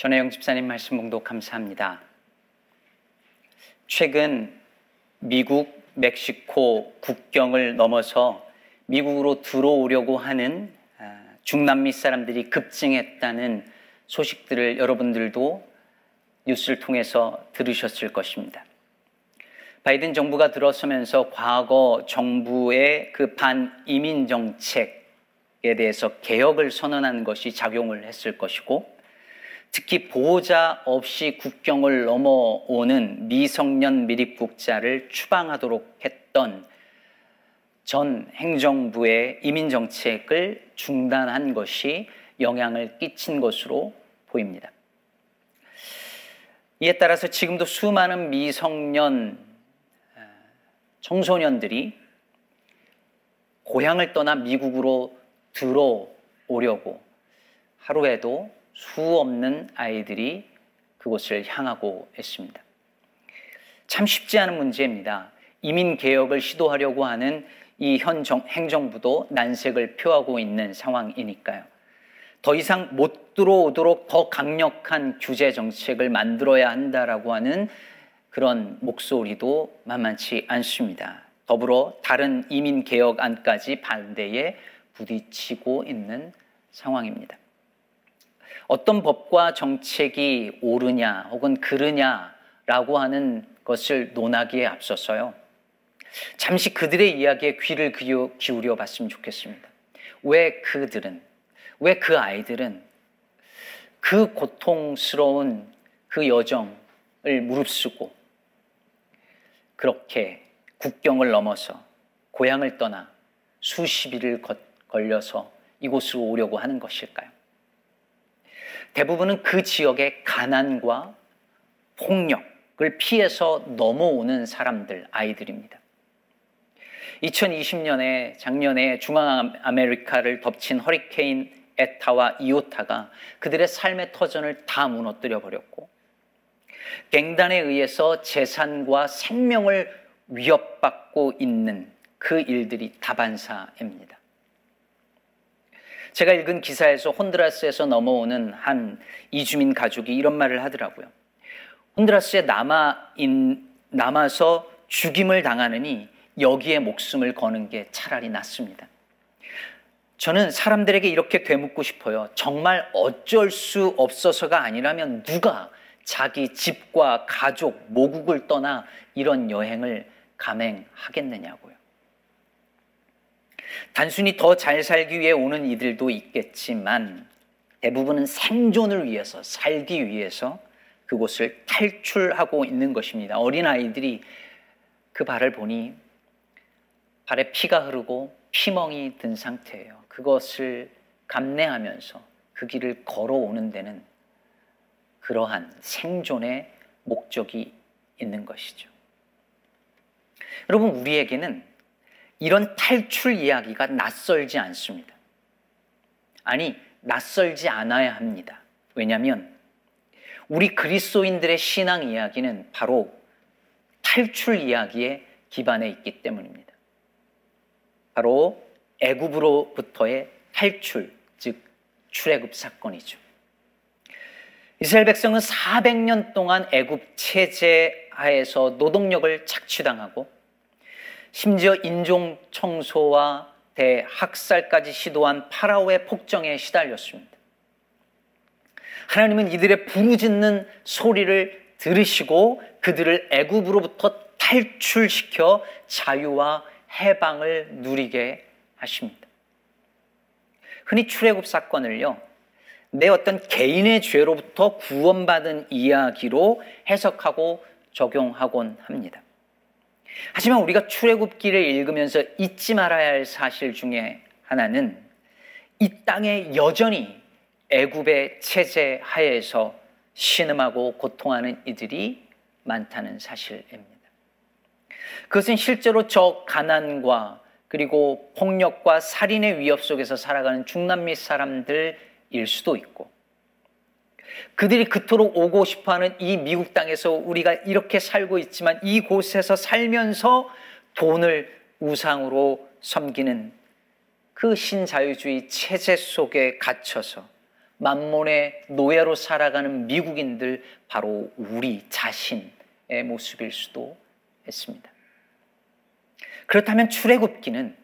전혜영 집사님 말씀 봉독 감사합니다. 최근 미국, 멕시코 국경을 넘어서 미국으로 들어오려고 하는 아, 중남미 사람들이 급증했다는 소식들을 여러분들도 뉴스를 통해서 들으셨을 것입니다. 바이든 정부가 들어서면서 과거 정부의 그 반이민 정책에 대해서 개혁을 선언한 것이 작용을 했을 것이고 특히 보호자 없이 국경을 넘어오는 미성년 미립국자를 추방하도록 했던 전 행정부의 이민 정책을 중단한 것이 영향을 끼친 것으로 보입니다. 이에 따라서 지금도 수많은 미성년 어, 청소년들이 고향을 떠나 미국으로 들어오려고 하루에도 수 없는 아이들이 그곳을 향하고 있습니다. 참 쉽지 않은 문제입니다. 이민 개혁을 시도하려고 하는 이 현 행정부도 난색을 표하고 있는 상황이니까요. 더 이상 못 들어오도록 더 강력한 규제 정책을 만들어야 한다라고 하는 그런 목소리도 만만치 않습니다. 더불어 다른 이민 개혁안까지 반대에 부딪히고 있는 상황입니다. 어떤 법과 정책이 옳으냐 혹은 그르냐라고 하는 것을 논하기에 앞서서요. 잠시 그들의 이야기에 귀를 기울여 봤으면 좋겠습니다. 왜 그들은, 왜 그 아이들은 그 고통스러운 그 여정을 무릅쓰고 그렇게 국경을 넘어서 고향을 떠나 수십 일을 걸려서 이곳으로 오려고 하는 것일까요? 대부분은 그 지역의 가난과 폭력을 피해서 넘어오는 사람들, 아이들입니다. 2020년에 작년에 중앙아메리카를 덮친 허리케인 에타와 이오타가 그들의 삶의 터전을 다 무너뜨려 버렸고 갱단에 의해서 재산과 생명을 위협받고 있는 그 일들이 다반사입니다. 제가 읽은 기사에서 혼드라스에서 넘어오는 한 이주민 가족이 이런 말을 하더라고요. 혼드라스에 남아 인, 남아서 죽임을 당하느니 여기에 목숨을 거는 게 차라리 낫습니다. 저는 사람들에게 이렇게 되묻고 싶어요. 정말 어쩔 수 없어서가 아니라면 누가 자기 집과 가족, 모국을 떠나 이런 여행을 감행하겠느냐고요. 단순히 더 잘 살기 위해 오는 이들도 있겠지만 대부분은 생존을 위해서 살기 위해서 그곳을 탈출하고 있는 것입니다. 어린아이들이 그 발을 보니 발에 피가 흐르고 피멍이 든 상태예요. 그것을 감내하면서 그 길을 걸어오는 데는 그러한 생존의 목적이 있는 것이죠. 여러분, 우리에게는 이런 탈출 이야기가 낯설지 않습니다. 아니, 낯설지 않아야 합니다. 왜냐하면 우리 그리스도인들의 신앙 이야기는 바로 탈출 이야기에 기반해 있기 때문입니다. 바로 애굽으로부터의 탈출, 즉 출애굽 사건이죠. 이스라엘 백성은 400년 동안 애굽 체제 하에서 노동력을 착취당하고 심지어 인종 청소와 대학살까지 시도한 파라오의 폭정에 시달렸습니다. 하나님은 이들의 부르짖는 소리를 들으시고 그들을 애굽으로부터 탈출시켜 자유와 해방을 누리게 하십니다. 흔히 출애굽 사건을요. 내 어떤 개인의 죄로부터 구원받은 이야기로 해석하고 적용하곤 합니다. 하지만 우리가 출애굽기를 읽으면서 잊지 말아야 할 사실 중에 하나는 이 땅에 여전히 애굽의 체제 하에서 신음하고 고통하는 이들이 많다는 사실입니다. 그것은 실제로 저 가난과 그리고 폭력과 살인의 위협 속에서 살아가는 중남미 사람들일 수도 있고 그들이 그토록 오고 싶어 하는 이 미국 땅에서 우리가 이렇게 살고 있지만 이곳에서 살면서 돈을 우상으로 섬기는 그 신자유주의 체제 속에 갇혀서 만몬의 노예로 살아가는 미국인들 바로 우리 자신의 모습일 수도 있습니다. 그렇다면 출애굽기는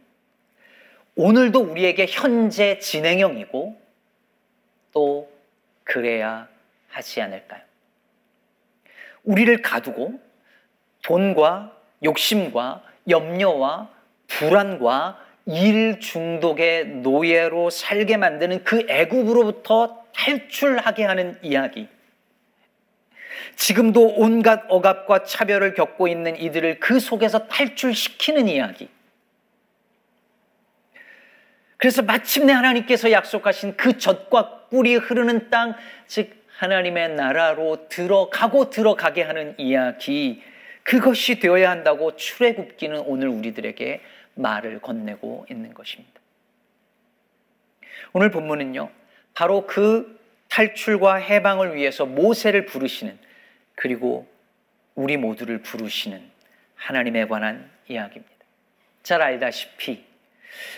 오늘도 우리에게 현재 진행형이고 또 그래야 하지 않을까요? 우리를 가두고 돈과 욕심과 염려와 불안과 일 중독의 노예로 살게 만드는 그 애굽으로부터 탈출하게 하는 이야기. 지금도 온갖 억압과 차별을 겪고 있는 이들을 그 속에서 탈출시키는 이야기. 그래서 마침내 하나님께서 약속하신 그 젖과 꿀이 흐르는 땅, 즉 하나님의 나라로 들어가고 들어가게 하는 이야기. 그것이 되어야 한다고 출애굽기는 오늘 우리들에게 말을 건네고 있는 것입니다. 오늘 본문은요, 바로 그 탈출과 해방을 위해서 모세를 부르시는 그리고 우리 모두를 부르시는 하나님에 관한 이야기입니다. 잘 알다시피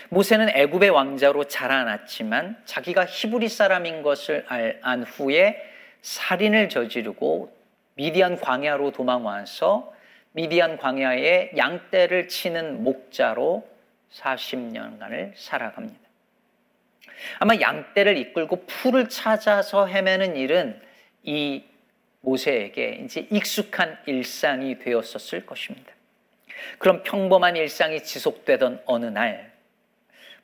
모세는 애굽의 왕자로 자라났지만 자기가 히브리 사람인 것을 안 후에 살인을 저지르고 미디안 광야로 도망와서 미디안 광야에 양떼를 치는 목자로 40년간을 살아갑니다. 아마 양떼를 이끌고 풀을 찾아서 헤매는 일은 이 모세에게 이제 익숙한 일상이 되었었을 것입니다. 그런 평범한 일상이 지속되던 어느 날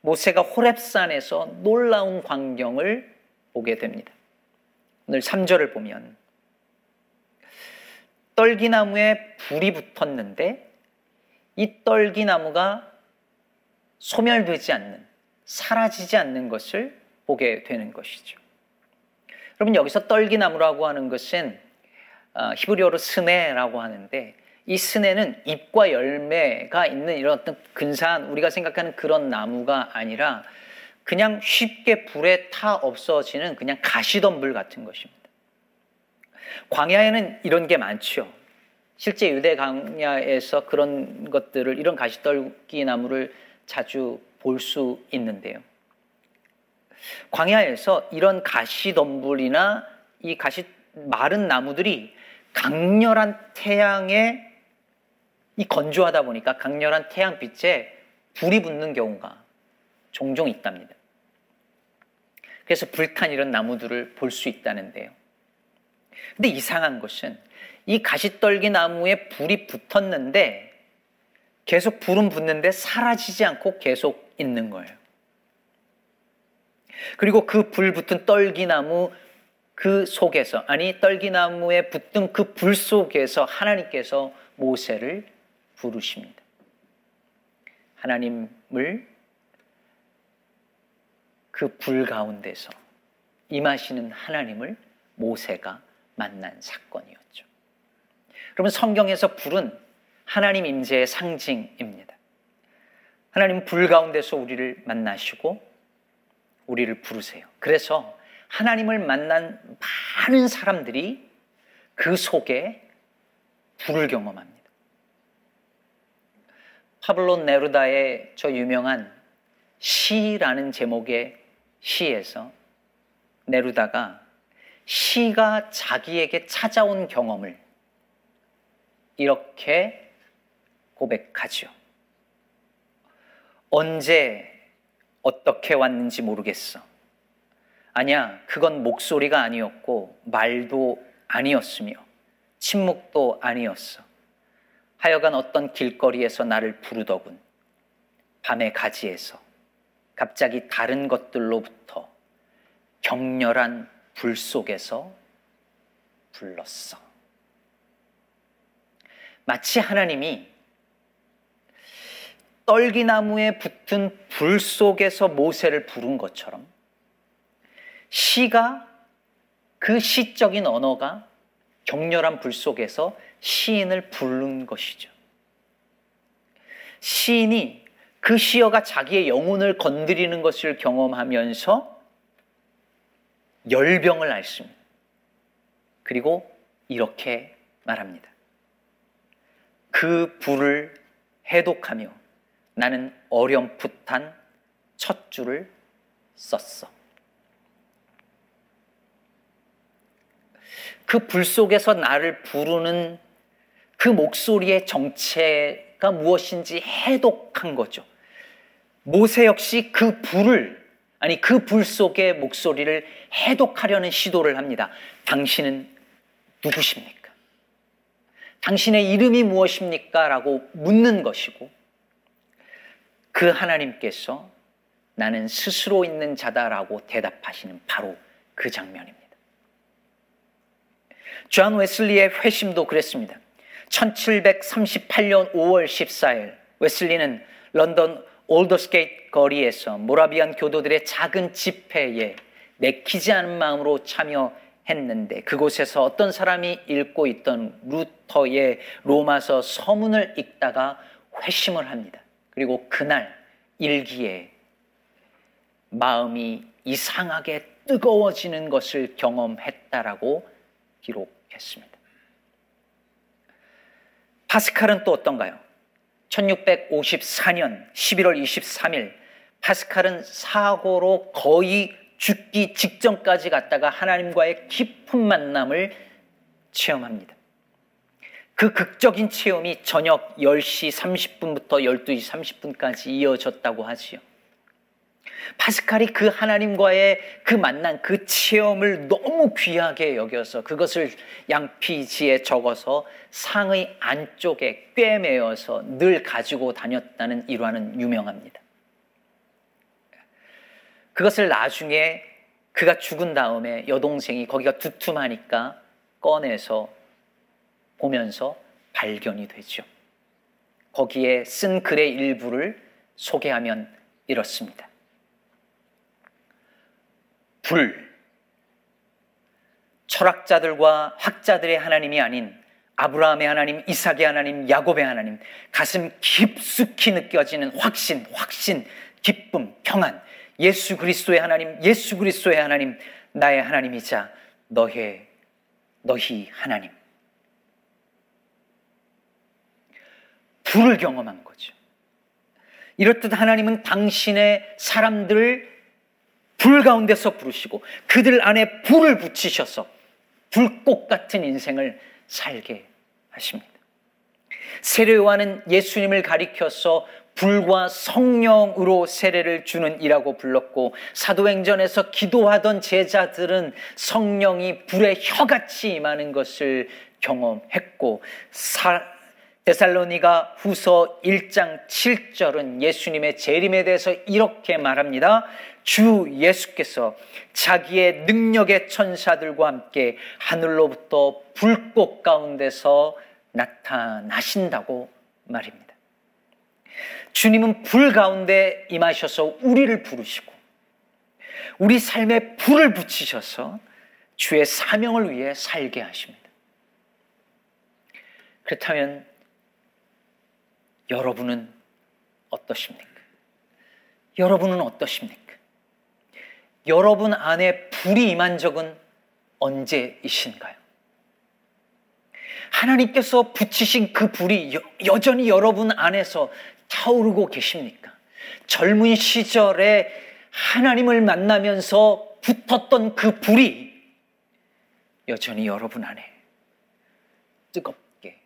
모세가 호랩산에서 놀라운 광경을 보게 됩니다. 오늘 3절을 보면 떨기나무에 불이 붙었는데 이 떨기나무가 소멸되지 않는, 사라지지 않는 것을 보게 되는 것이죠. 여러분, 여기서 떨기나무라고 하는 것은 어, 히브리어로 스네라고 하는데 이 스네는 잎과 열매가 있는 이런 어떤 근사한 우리가 생각하는 그런 나무가 아니라 그냥 쉽게 불에 타 없어지는 그냥 가시덤불 같은 것입니다. 광야에는 이런 게 많죠. 실제 유대 광야에서 그런 것들을 이런 가시떨기 나무를 자주 볼 수 있는데요. 광야에서 이런 가시덤불이나 이 가시 마른 나무들이 강렬한 태양에 이 건조하다 보니까 강렬한 태양빛에 불이 붙는 경우가 종종 있답니다. 그래서 불탄 이런 나무들을 볼 수 있다는데요. 근데 이상한 것은 이 가시떨기 나무에 불이 붙었는데 계속 불은 붙는데 사라지지 않고 계속 있는 거예요. 그리고 그 불 붙은 떨기나무 그 속에서, 아니, 떨기나무에 붙은 그 불 속에서 하나님께서 모세를 부르십니다. 하나님을 그 불 가운데서 임하시는 하나님을 모세가 만난 사건이었죠. 그러면 성경에서 불은 하나님 임재의 상징입니다. 하나님 불 가운데서 우리를 만나시고 우리를 부르세요. 그래서 하나님을 만난 많은 사람들이 그 속에 불을 경험합니다. 파블로 네루다의 저 유명한 시라는 제목의 시에서 네루다가 시가 자기에게 찾아온 경험을 이렇게 고백하죠. 언제 어떻게 왔는지 모르겠어. 아니야, 그건 목소리가 아니었고 말도 아니었으며 침묵도 아니었어. 하여간 어떤 길거리에서 나를 부르더군. 밤의 가지에서 갑자기 다른 것들로부터 격렬한 불 속에서 불렀어. 마치 하나님이 떨기나무에 붙은 불 속에서 모세를 부른 것처럼 시가 그 시적인 언어가 격렬한 불 속에서 시인을 부른 것이죠. 시인이 그 시어가 자기의 영혼을 건드리는 것을 경험하면서 열병을 앓습니다. 그리고 이렇게 말합니다. 그 불을 해독하며 나는 어렴풋한 첫 줄을 썼어. 그 불 속에서 나를 부르는 그 목소리의 정체가 무엇인지 해독한 거죠. 모세 역시 그 불을 아니 그 불 속의 목소리를 해독하려는 시도를 합니다. 당신은 누구십니까? 당신의 이름이 무엇입니까? 라고 묻는 것이고 그 하나님께서 나는 스스로 있는 자다라고 대답하시는 바로 그 장면입니다. 존 웨슬리의 회심도 그랬습니다. 1738년 5월 14일 웨슬리는 런던 올더스게이트 거리에서 모라비안 교도들의 작은 집회에 내키지 않은 마음으로 참여했는데 그곳에서 어떤 사람이 읽고 있던 루터의 로마서 서문을 읽다가 회심을 합니다. 그리고 그날 일기에 마음이 이상하게 뜨거워지는 것을 경험했다라고 기록했습니다. 파스칼은 또 어떤가요? 1654년 11월 23일 파스칼은 사고로 거의 죽기 직전까지 갔다가 하나님과의 깊은 만남을 체험합니다. 그 극적인 체험이 저녁 10시 30분부터 12시 30분까지 이어졌다고 하지요. 파스칼이 그 하나님과의 그 만난 그 체험을 너무 귀하게 여겨서 그것을 양피지에 적어서 상의 안쪽에 꿰매어서 늘 가지고 다녔다는 일화는 유명합니다. 그것을 나중에 그가 죽은 다음에 여동생이 거기가 두툼하니까 꺼내서 보면서 발견이 되죠. 거기에 쓴 글의 일부를 소개하면 이렇습니다. 불. 철학자들과 학자들의 하나님이 아닌 아브라함의 하나님, 이삭의 하나님, 야곱의 하나님, 가슴 깊숙이 느껴지는 확신, 확신, 기쁨, 평안, 예수 그리스도의 하나님, 예수 그리스도의 하나님, 나의 하나님이자 너의 너희 하나님. 불을 경험한 거죠. 이렇듯 하나님은 당신의 사람들을 불 가운데서 부르시고 그들 안에 불을 붙이셔서 불꽃 같은 인생을 살게 하십니다. 세례요한은 예수님을 가리켜서 불과 성령으로 세례를 주는 이라고 불렀고 사도행전에서 기도하던 제자들은 성령이 불의 혀같이 임하는 것을 경험했고 데살로니가 후서 1장 7절은 예수님의 재림에 대해서 이렇게 말합니다. 주 예수께서 자기의 능력의 천사들과 함께 하늘로부터 불꽃 가운데서 나타나신다고 말입니다. 주님은 불 가운데 임하셔서 우리를 부르시고 우리 삶에 불을 붙이셔서 주의 사명을 위해 살게 하십니다. 그렇다면 여러분은 어떠십니까? 여러분은 어떠십니까? 여러분 안에 불이 임한 적은 언제이신가요? 하나님께서 붙이신 그 불이 여, 전히 여러분 안에서 타오르고 계십니까? 젊은 시절에 하나님을 만나면서 붙었던 그 불이 여전히 여러분 안에 뜨겁게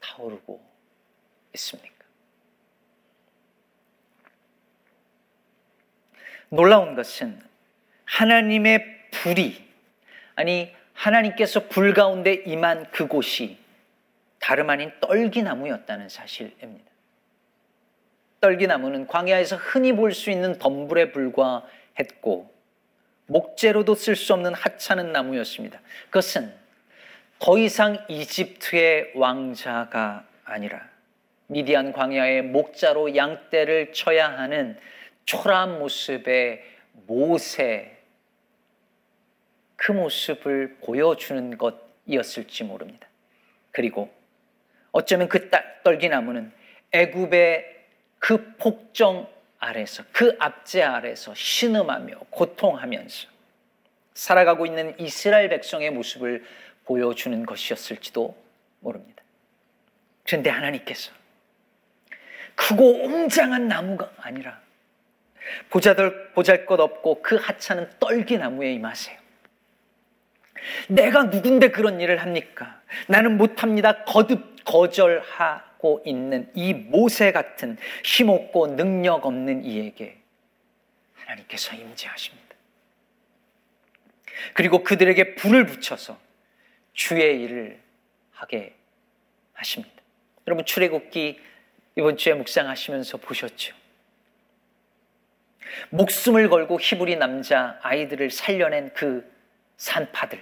타오르고 있습니까? 놀라운 것은 하나님의 불이 아니 하나님께서 불 가운데 임한 그곳이 다름 아닌 떨기나무였다는 사실입니다. 떨기나무는 광야에서 흔히 볼 수 있는 덤불에 불과했고 목재로도 쓸 수 없는 하찮은 나무였습니다. 그것은 더 이상 이집트의 왕자가 아니라 미디안 광야의 목자로 양떼를 쳐야 하는 초라한 모습의 모세 그 모습을 보여주는 것이었을지 모릅니다. 그리고 어쩌면 그 떨기나무는 애굽의 그 폭정 아래서 그 압제 아래서 신음하며 고통하면서 살아가고 있는 이스라엘 백성의 모습을 보여주는 것이었을지도 모릅니다. 그런데 하나님께서 크고 웅장한 나무가 아니라 보자들 보잘 것 없고 그 하찮은 떨기 나무에 임하세요. 내가 누군데 그런 일을 합니까? 나는 못합니다. 거듭 거절하고 있는 이 모세 같은 힘없고 능력 없는 이에게 하나님께서 임재하십니다. 그리고 그들에게 불을 붙여서 주의 일을 하게 하십니다. 여러분 출애굽기 이번 주에 묵상하시면서 보셨죠? 목숨을 걸고 히브리 남자 아이들을 살려낸 그 산파들.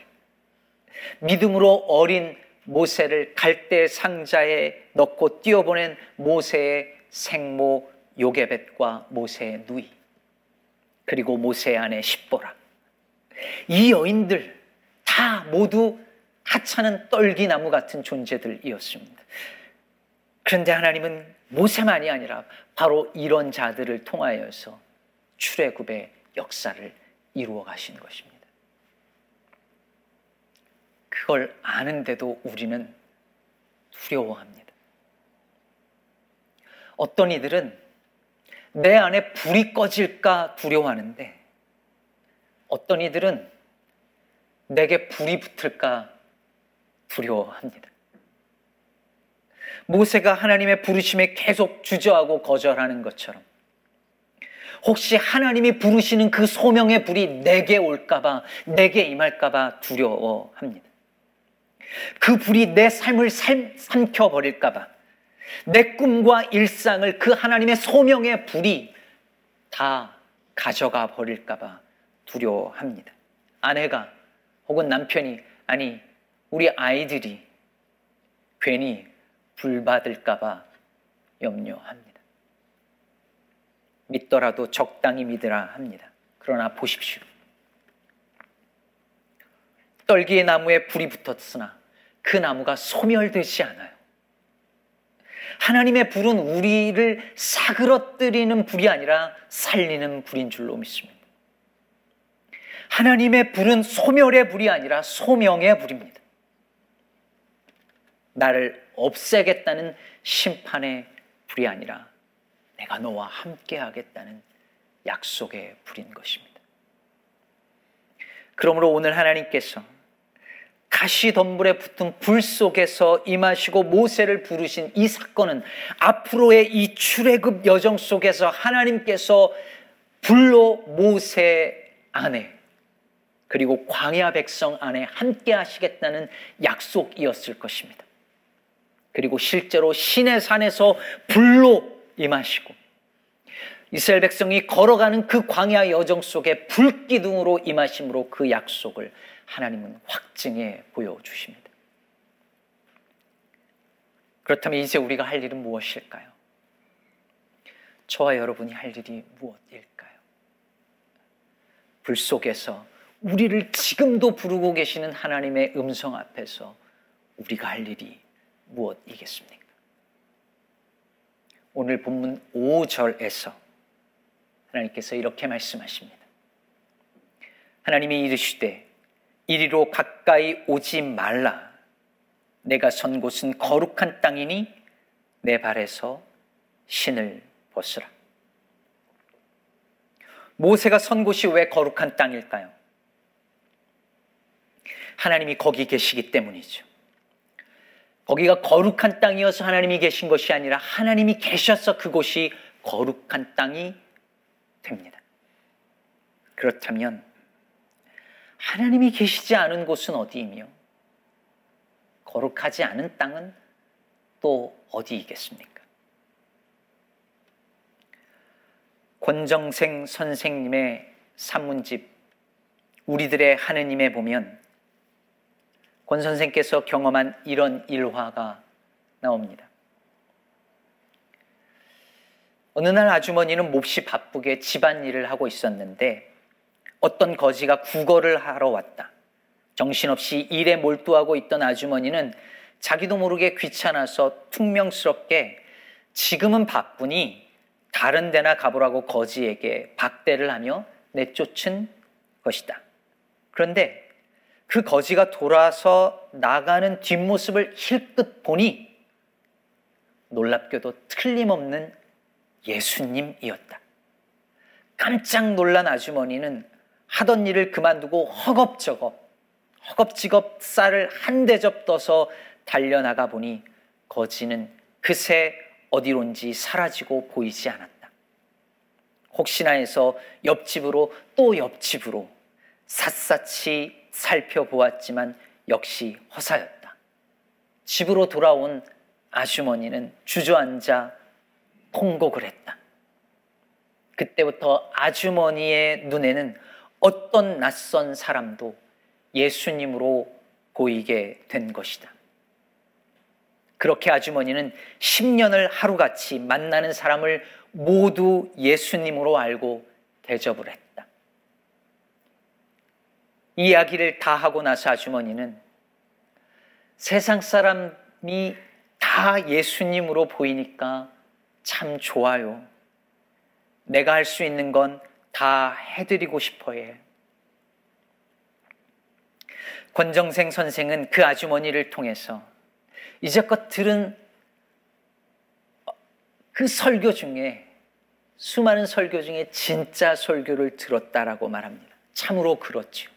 믿음으로 어린 모세를 갈대 상자에 넣고 뛰어보낸 모세의 생모 요게벳과 모세의 누이. 그리고 모세의 아내 십보라. 이 여인들 다 모두 하찮은 떨기나무 같은 존재들이었습니다. 그런데 하나님은 모세만이 아니라 바로 이런 자들을 통하여서 출애굽의 역사를 이루어 가신 것입니다. 그걸 아는데도 우리는 두려워합니다. 어떤 이들은 내 안에 불이 꺼질까 두려워하는데 어떤 이들은 내게 불이 붙을까 두려워합니다. 모세가 하나님의 부르심에 계속 주저하고 거절하는 것처럼 혹시 하나님이 부르시는 그 소명의 불이 내게 올까봐, 내게 임할까봐 두려워합니다. 그 불이 내 삶을 삼켜버릴까봐, 내 꿈과 일상을 그 하나님의 소명의 불이 다 가져가 버릴까봐 두려워합니다. 아내가 혹은 남편이, 아니, 우리 아이들이 괜히 불 받을까봐 염려합니다. 믿더라도 적당히 믿으라 합니다. 그러나 보십시오. 떨기의 나무에 불이 붙었으나 그 나무가 소멸되지 않아요. 하나님의 불은 우리를 사그러뜨리는 불이 아니라 살리는 불인 줄로 믿습니다. 하나님의 불은 소멸의 불이 아니라 소명의 불입니다. 나를 없애겠다는 심판의 불이 아니라 내가 너와 함께 하겠다는 약속의 불인 것입니다. 그러므로 오늘 하나님께서 가시 덤불에 붙은 불 속에서 임하시고 모세를 부르신 이 사건은 앞으로의 이 출애굽 여정 속에서 하나님께서 불로 모세 안에 그리고 광야 백성 안에 함께 하시겠다는 약속이었을 것입니다. 그리고 실제로 신의 산에서 불로 임하시고 이스라엘 백성이 걸어가는 그 광야 여정 속에 불기둥으로 임하심으로 그 약속을 하나님은 확증해 보여주십니다. 그렇다면 이제 우리가 할 일은 무엇일까요? 저와 여러분이 할 일이 무엇일까요? 불 속에서 우리를 지금도 부르고 계시는 하나님의 음성 앞에서 우리가 할 일이 무엇이겠습니까? 오늘 본문 5절에서 하나님께서 이렇게 말씀하십니다. 하나님이 이르시되 이리로 가까이 오지 말라. 내가 선 곳은 거룩한 땅이니 내 발에서 신을 벗으라. 모세가 선 곳이 왜 거룩한 땅일까요? 하나님이 거기 계시기 때문이죠. 거기가 거룩한 땅이어서 하나님이 계신 것이 아니라 하나님이 계셔서 그곳이 거룩한 땅이 됩니다. 그렇다면 하나님이 계시지 않은 곳은 어디이며 거룩하지 않은 땅은 또 어디이겠습니까? 권정생 선생님의 산문집 우리들의 하느님에 보면 권 선생께서 경험한 이런 일화가 나옵니다. 어느 날 아주머니는 몹시 바쁘게 집안일을 하고 있었는데 어떤 거지가 구걸을 하러 왔다. 정신없이 일에 몰두하고 있던 아주머니는 자기도 모르게 귀찮아서 퉁명스럽게 지금은 바쁘니 다른 데나 가보라고 거지에게 박대를 하며 내쫓은 것이다. 그런데 그 거지가 돌아서 나가는 뒷모습을 힐끗 보니 놀랍게도 틀림없는 예수님이었다. 깜짝 놀란 아주머니는 하던 일을 그만두고 허겁저겁, 허겁지겁 쌀을 한 대접 떠서 달려나가 보니 거지는 그새 어디론지 사라지고 보이지 않았다. 혹시나 해서 옆집으로 또 옆집으로 샅샅이 살펴보았지만 역시 허사였다. 집으로 돌아온 아주머니는 주저앉아 통곡을 했다. 그때부터 아주머니의 눈에는 어떤 낯선 사람도 예수님으로 보이게 된 것이다. 그렇게 아주머니는 10년을 하루같이 만나는 사람을 모두 예수님으로 알고 대접을 했다. 이야기를 다 하고 나서 아주머니는 세상 사람이 다 예수님으로 보이니까 참 좋아요. 내가 할 수 있는 건 다 해드리고 싶어 해. 권정생 선생은 그 아주머니를 통해서 이제껏 들은 그 설교 중에 수많은 설교 중에 진짜 설교를 들었다라고 말합니다. 참으로 그렇죠.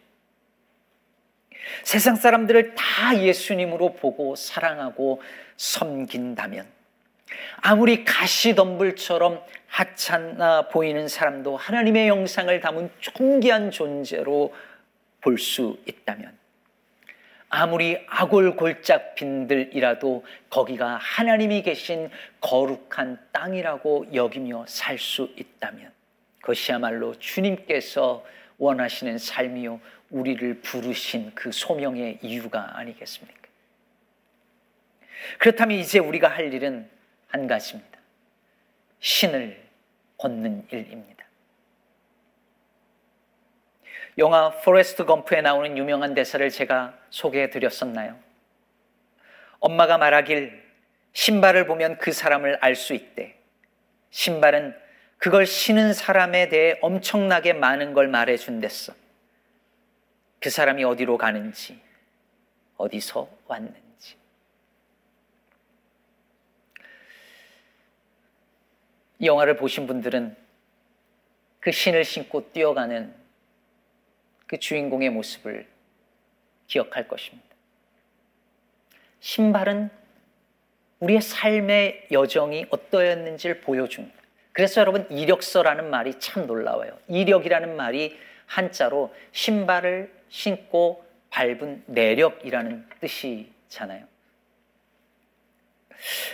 세상 사람들을 다 예수님으로 보고 사랑하고 섬긴다면 아무리 가시덤불처럼 하찮아 보이는 사람도 하나님의 영상을 담은 존귀한 존재로 볼 수 있다면 아무리 아골골짝 빈들이라도 거기가 하나님이 계신 거룩한 땅이라고 여기며 살 수 있다면 그것이야말로 주님께서 원하시는 삶이요 우리를 부르신 그 소명의 이유가 아니겠습니까? 그렇다면 이제 우리가 할 일은 한 가지입니다. 신을 걷는 일입니다. 영화 포레스트 검프에 나오는 유명한 대사를 제가 소개해 드렸었나요? 엄마가 말하길 신발을 보면 그 사람을 알 수 있대. 신발은 그걸 신은 사람에 대해 엄청나게 많은 걸 말해 준댔어. 그 사람이 어디로 가는지, 어디서 왔는지. 이 영화를 보신 분들은 그 신을 신고 뛰어가는 그 주인공의 모습을 기억할 것입니다. 신발은 우리의 삶의 여정이 어떠했는지를 보여줍니다. 그래서 여러분 이력서라는 말이 참 놀라워요. 이력이라는 말이 한자로 신발을 신고 밟은 내력이라는 뜻이잖아요.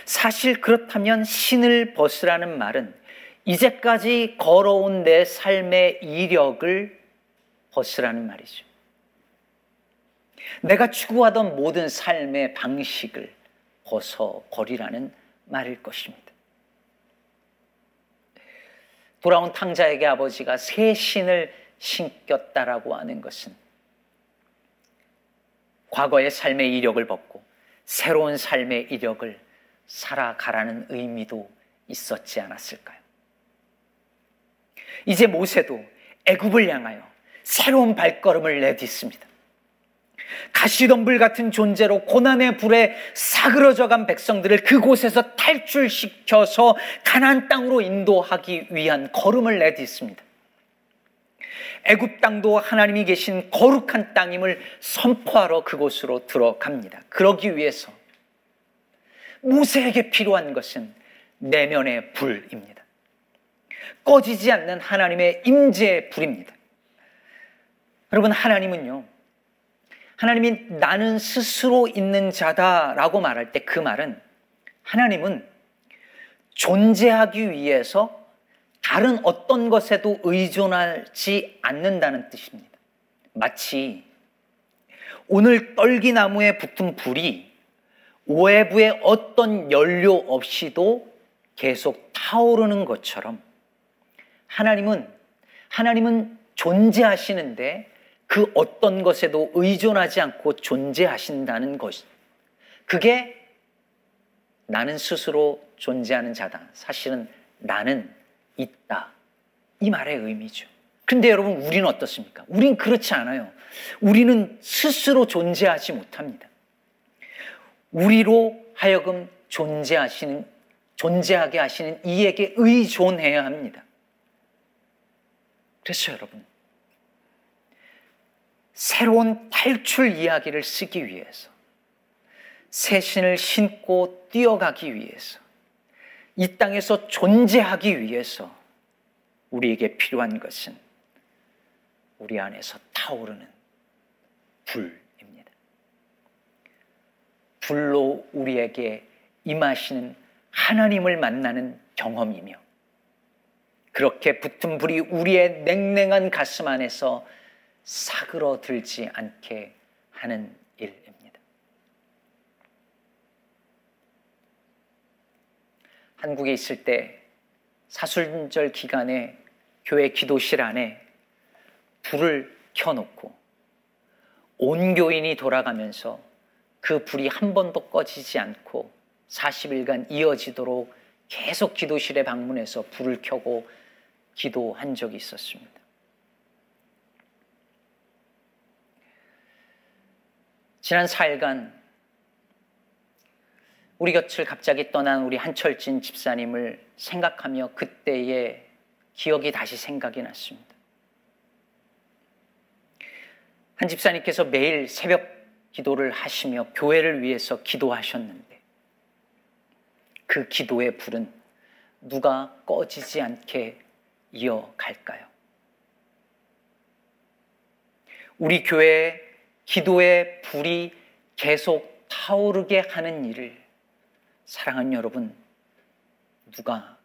사실 그렇다면 신을 벗으라는 말은 이제까지 걸어온 내 삶의 이력을 벗으라는 말이죠. 내가 추구하던 모든 삶의 방식을 벗어버리라는 말일 것입니다. 돌아온 탕자에게 아버지가 새 신을 신겼다라고 하는 것은 과거의 삶의 이력을 벗고 새로운 삶의 이력을 살아가라는 의미도 있었지 않았을까요? 이제 모세도 애굽을 향하여 새로운 발걸음을 내딛습니다. 가시덤불 같은 존재로 고난의 불에 사그러져간 백성들을 그곳에서 탈출시켜서 가나안 땅으로 인도하기 위한 걸음을 내딛습니다. 애굽 땅도 하나님이 계신 거룩한 땅임을 선포하러 그곳으로 들어갑니다. 그러기 위해서 모세에게 필요한 것은 내면의 불입니다. 꺼지지 않는 하나님의 임재의 불입니다. 여러분, 하나님은요, 하나님이 나는 스스로 있는 자다라고 말할 때 그 말은 하나님은 존재하기 위해서 다른 어떤 것에도 의존하지 않는다는 뜻입니다. 마치 오늘 떨기나무에 붙은 불이 외부의 어떤 연료 없이도 계속 타오르는 것처럼 하나님은 하나님은 존재하시는데 그 어떤 것에도 의존하지 않고 존재하신다는 것. 그게 나는 스스로 존재하는 자다. 사실은 나는 있다. 이 말의 의미죠. 근데 여러분, 우리는 어떻습니까? 우린 그렇지 않아요. 우리는 스스로 존재하지 못합니다. 우리로 하여금 존재하시는, 존재하게 하시는 이에게 의존해야 합니다. 그래서 여러분, 새로운 탈출 이야기를 쓰기 위해서 새 신을 신고 뛰어가기 위해서 이 땅에서 존재하기 위해서 우리에게 필요한 것은 우리 안에서 타오르는 불입니다. 불로 우리에게 임하시는 하나님을 만나는 경험이며 그렇게 붙은 불이 우리의 냉랭한 가슴 안에서 사그러들지 않게 하는 일입니다. 한국에 있을 때 사순절 기간에 교회 기도실 안에 불을 켜놓고 온 교인이 돌아가면서 그 불이 한 번도 꺼지지 않고 40일간 이어지도록 계속 기도실에 방문해서 불을 켜고 기도한 적이 있었습니다. 지난 4일간 우리 곁을 갑자기 떠난 우리 한철진 집사님을 생각하며 그때의 기억이 다시 생각이 났습니다. 한 집사님께서 매일 새벽 기도를 하시며 교회를 위해서 기도하셨는데 그 기도의 불은 누가 꺼지지 않게 이어갈까요? 우리 교회의 기도의 불이 계속 타오르게 하는 일을 사랑하는 여러분 누가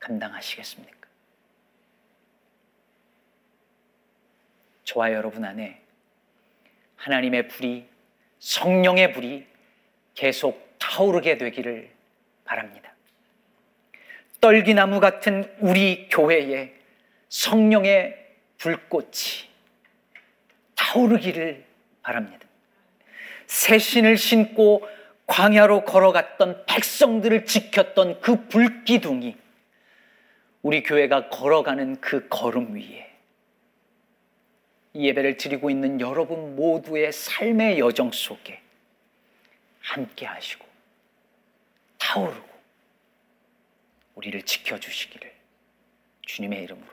감당하시겠습니까? 저와 여러분 안에 하나님의 불이 성령의 불이 계속 타오르게 되기를 바랍니다. 떨기나무 같은 우리 교회에 성령의 불꽃이 타오르기를 바랍니다. 새 신을 신고 광야로 걸어갔던 백성들을 지켰던 그 불기둥이 우리 교회가 걸어가는 그 걸음 위에 이 예배를 드리고 있는 여러분 모두의 삶의 여정 속에 함께 하시고 타오르고 우리를 지켜주시기를 주님의 이름으로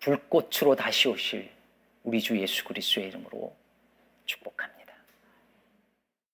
불꽃으로 다시 오실 우리 주 예수 그리스도의 이름으로 축복합니다.